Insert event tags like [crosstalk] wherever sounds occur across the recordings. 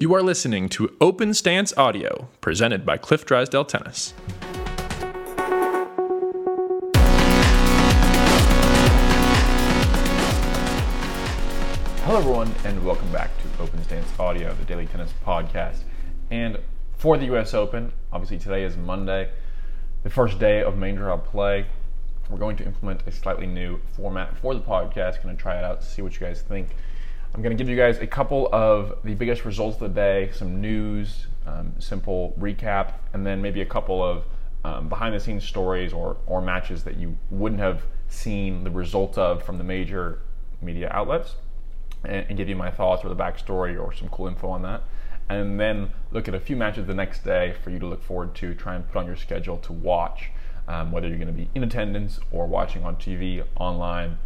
You are listening to Open Stance Audio, presented by Cliff Drysdale Tennis. Hello, everyone, and welcome back to Open Stance Audio, the daily tennis podcast. And for the U.S. Open, obviously today is Monday, the first day of main draw play. We're going to implement a slightly new format for the podcast. Going to try it out, see what you guys think. I'm going to give you guys a couple of the biggest results of the day, some news, um, simple recap, and then maybe a couple of um, behind the scenes stories or, or matches that you wouldn't have seen the result of from the major media outlets, and, and give you my thoughts or the backstory or some cool info on that. And then look at a few matches the next day for you to look forward to, try and put on your schedule to watch, um, whether you're going to be in attendance or watching on TV, online,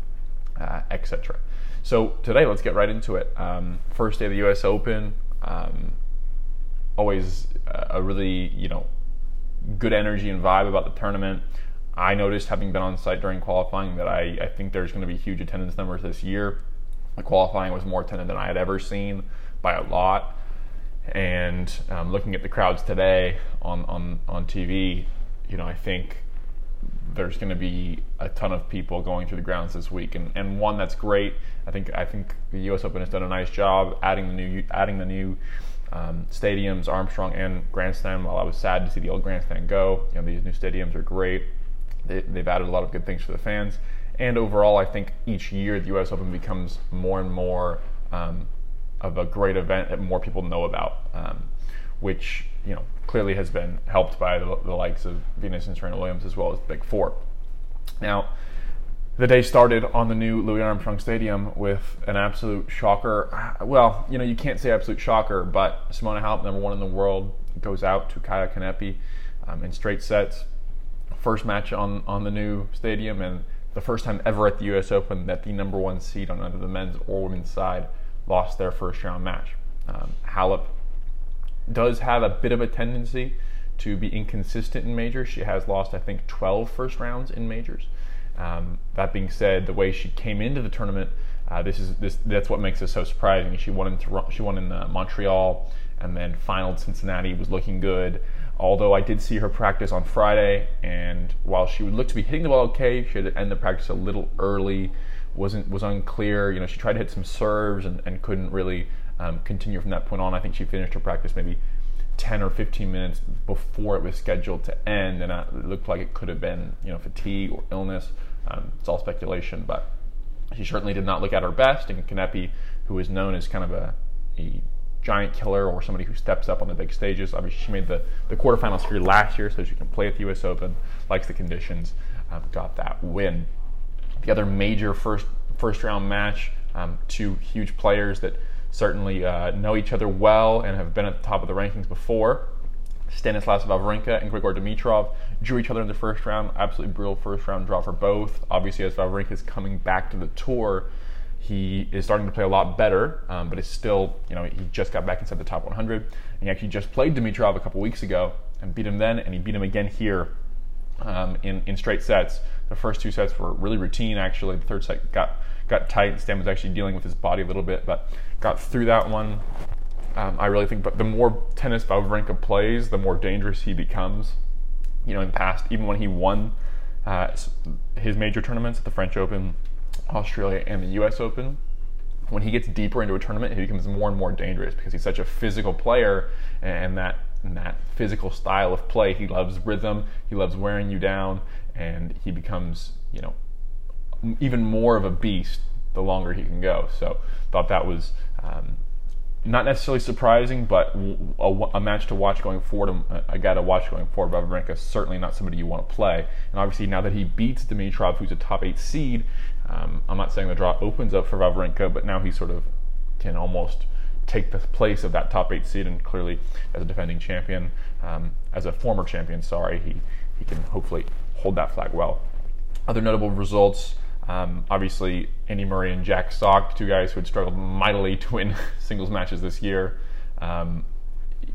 etc. So today, let's get right into it. Um, first day of the U.S. Open. Um, always a really you know good energy and vibe about the tournament. I noticed having been on site during qualifying that I, I think there's going to be huge attendance numbers this year. The qualifying was more attended than I had ever seen by a lot. And um, looking at the crowds today on, on, on TV, you know, I think there's going to be a ton of people going through the grounds this week, and, and one that's great. I think I think the U.S. Open has done a nice job adding the new adding the new um, stadiums, Armstrong and Grandstand. While I was sad to see the old Grandstand go, you know these new stadiums are great. They, they've added a lot of good things for the fans, and overall, I think each year the U.S. Open becomes more and more um, of a great event that more people know about, um, which you know clearly has been helped by the, the likes of Venus and Serena Williams as well as the Big Four. Now, the day started on the new Louis Armstrong Stadium with an absolute shocker. Well, you know, you can't say absolute shocker, but Simona Halep, number one in the world, goes out to Kaia Kanepi um, in straight sets. First match on, on the new stadium, and the first time ever at the U.S. Open that the number one seed on either the men's or women's side lost their first round match. Um, Halep does have a bit of a tendency to be inconsistent in majors. She has lost, I think, 12 first rounds in majors. Um, that being said, the way she came into the tournament, uh, this is this that's what makes it so surprising. She won in she won in uh, Montreal, and then final Cincinnati was looking good. Although I did see her practice on Friday, and while she would look to be hitting the ball okay, she had to end the practice a little early. wasn't was unclear. You know, she tried to hit some serves and, and couldn't really um, continue from that point on. I think she finished her practice maybe 10 or 15 minutes before it was scheduled to end, and it looked like it could have been, you know, fatigue or illness. Um, it's all speculation, but she certainly did not look at her best. And Kanepi, who is known as kind of a, a giant killer or somebody who steps up on the big stages, obviously she made the, the quarterfinals here last year, so she can play at the U.S. Open, likes the conditions, um, got that win. The other major first first round match, um, two huge players that certainly uh, know each other well and have been at the top of the rankings before. Stanislas Wawrinka and Grigor Dimitrov drew each other in the first round. Absolutely brutal first round draw for both. Obviously, as Wawrinka is coming back to the tour, he is starting to play a lot better, um, but it's still, you know, he just got back inside the top 100. And he actually just played Dimitrov a couple weeks ago and beat him then, and he beat him again here um, in, in straight sets. The first two sets were really routine, actually. The third set got got tight. Stan was actually dealing with his body a little bit, but got through that one. Um, I really think, but the more tennis Wawrinka plays, the more dangerous he becomes. You know, in the past, even when he won uh, his major tournaments at the French Open, Australia, and the U.S. Open, when he gets deeper into a tournament, he becomes more and more dangerous because he's such a physical player, and that and that physical style of play, he loves rhythm, he loves wearing you down, and he becomes, you know, even more of a beast the longer he can go. So thought that was um, not necessarily surprising, but a, a, match to watch going forward. A guy to watch going forward. Wawrinka certainly not somebody you want to play. And obviously now that he beats Dimitrov, who's a top eight seed, um, I'm not saying the draw opens up for Wawrinka, but now he sort of can almost take the place of that top eight seed. And clearly, as a defending champion, um, as a former champion, sorry, he he can hopefully hold that flag well. Other notable results. Um, obviously, Andy Murray and Jack Sock, two guys who had struggled mightily to win [laughs] singles matches this year, um,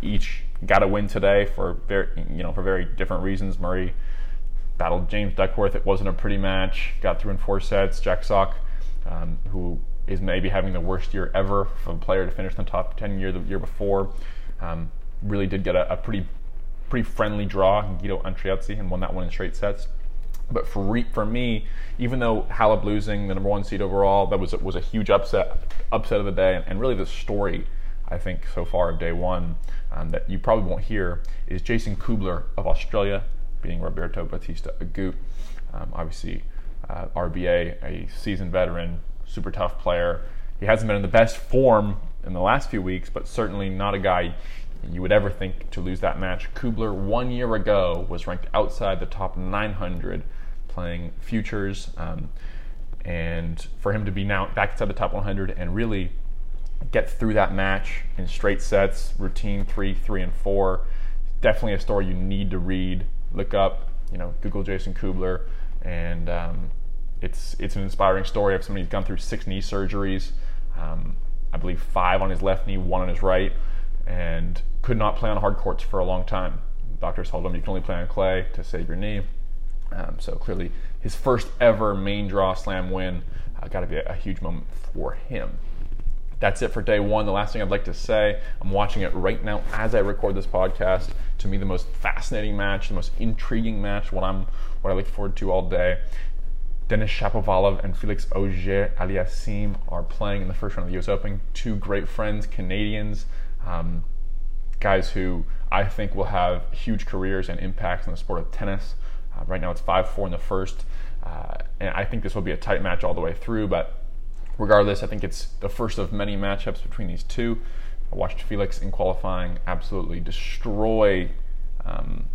each got a win today for very, you know, for very different reasons. Murray battled James Duckworth. It wasn't a pretty match. Got through in four sets. Jack Sock, um, who is maybe having the worst year ever for a player to finish in the top 10 year the year before. Um, really did get a, a, pretty pretty friendly draw, Guido Andreozzi, and won that one in straight sets. But for re, for me, even though Halep losing the number one seed overall, that was was a huge upset upset of the day, and, and really the story I think so far of day one um, that you probably won't hear is Jason Kubler of Australia being Roberto Bautista Agut. Um, obviously, uh, RBA, a seasoned veteran, super tough player. He hasn't been in the best form in the last few weeks, but certainly not a guy you would ever think to lose that match. Kubler, one year ago, was ranked outside the top 900 playing futures. Um, and for him to be now back inside the top 100 and really get through that match in straight sets, routine three, three, and four, definitely a story you need to read. Look up, you know, Google Jason Kubler, and um, it's it's an inspiring story of somebody who's gone through six knee surgeries. Um, I believe five on his left knee, one on his right, and could not play on hard courts for a long time. Doctors told him you can only play on clay to save your knee. Um, so clearly, his first ever main draw slam win uh, got to be a, a, huge moment for him. That's it for day one. The last thing I'd like to say, I'm watching it right now as I record this podcast. To me, the most fascinating match, the most intriguing match, what I'm, what I look forward to all day. Denis Shapovalov and Felix Auger Aliassime are playing in the first round of the U.S. Open. Two great friends, Canadians, um, guys who I think will have huge careers and impacts in the sport of tennis. Uh, right now, it's five-four in the first, uh, and I think this will be a tight match all the way through. But regardless, I think it's the first of many matchups between these two. I watched Felix in qualifying absolutely destroy um,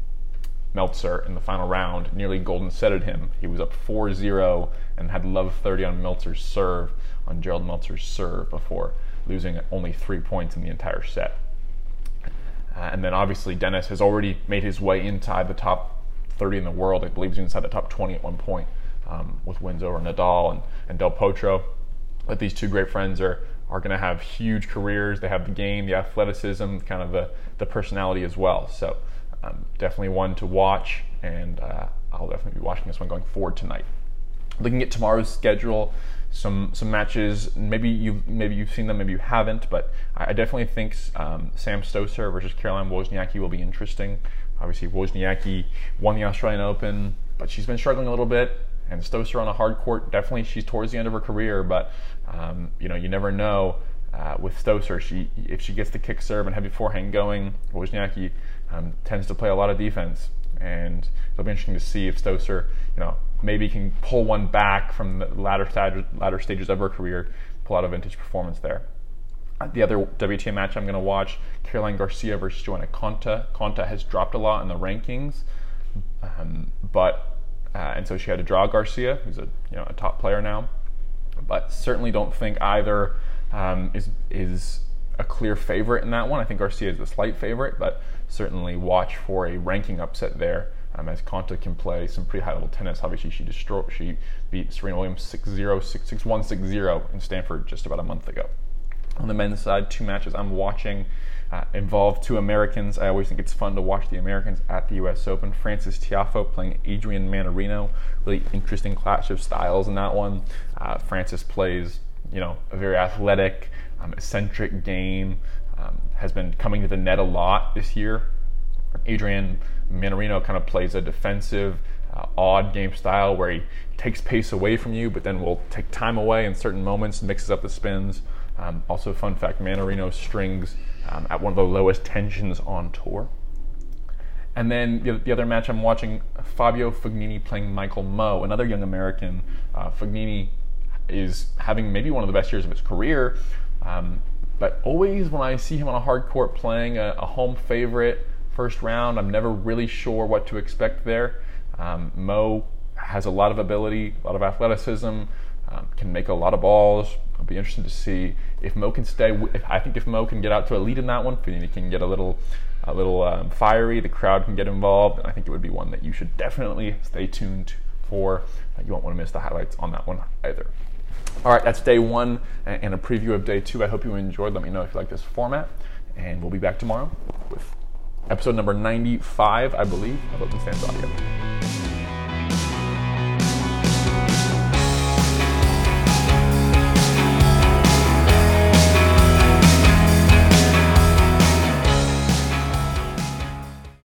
Melzer in the final round, nearly golden setted him. He was up 4 0 and had love 30 on Melzer's serve, on Gerald Melzer's serve, before losing only three points in the entire set. Uh, and then obviously, Denis has already made his way inside the top 30 in the world. I believe he's inside the top 20 at one point um, with wins over Nadal and, and Del Potro but these two great friends are are going to have huge careers. They have the game, the athleticism, kind of the the personality as well. So um, definitely one to watch, and uh, I'll definitely be watching this one going forward tonight. Looking at tomorrow's schedule, some some matches. Maybe you maybe you've seen them, maybe you haven't, but I, I definitely think um, Sam Stosur versus Caroline Wozniacki will be interesting. Obviously, Wozniacki won the Australian Open, but she's been struggling a little bit and Stosur on a hard court, definitely she's towards the end of her career, but um, you know you never know uh, with Stosur. She if she gets the kick serve and heavy forehand going, Wozniacki um, tends to play a lot of defense, and it'll be interesting to see if Stosur you know maybe can pull one back from the latter latter stages of her career, pull out a vintage performance there. Uh, the other WTA match I'm going to watch, Caroline Garcia versus Joanna Konta. Konta has dropped a lot in the rankings, um, but uh, and so she had to draw Garcia, who's a you know a top player now. But certainly don't think either um, is is a clear favorite in that one. I think Garcia is a slight favorite, but certainly watch for a ranking upset there. Um, as Konta can play some pretty high level tennis. Obviously, she destroyed, she beat Serena Williams 6-0, 6-1, 6-0 in Stanford just about a month ago. On the men's side, two matches I'm watching uh, involve two Americans. I always think it's fun to watch the Americans at the U.S. Open. Frances Tiafoe playing Adrian Mannarino. Really interesting clash of styles in that one. Uh, Frances plays, you know, a very athletic, um, eccentric game. Um, has been coming to the net a lot this year. Adrian Mannarino kind of plays a defensive, uh, odd game style where he takes pace away from you, but then will take time away in certain moments, and mixes up the spins. Um, also, fun fact Mannarino strings um, at one of the lowest tensions on tour. And then the, the, other match I'm watching, Fabio Fognini playing Michael Mmoh, another young American. Uh, Fognini is having maybe one of the best years of his career, um, but always when I see him on a hard court playing a, a, home favorite first round, I'm never really sure what to expect there. Um, Mmoh has a lot of ability, a lot of athleticism, um, can make a lot of balls. It'll be interesting to see if Mmoh can stay. If, I think if Mmoh can get out to a lead in that one, he can get a little, a little um, fiery. The crowd can get involved, and I think it would be one that you should definitely stay tuned for. You won't want to miss the highlights on that one either. All right, that's day one and a preview of day two. I hope you enjoyed. Let me know if you like this format, and we'll be back tomorrow with episode number 95, I believe, of Open Stance Audio.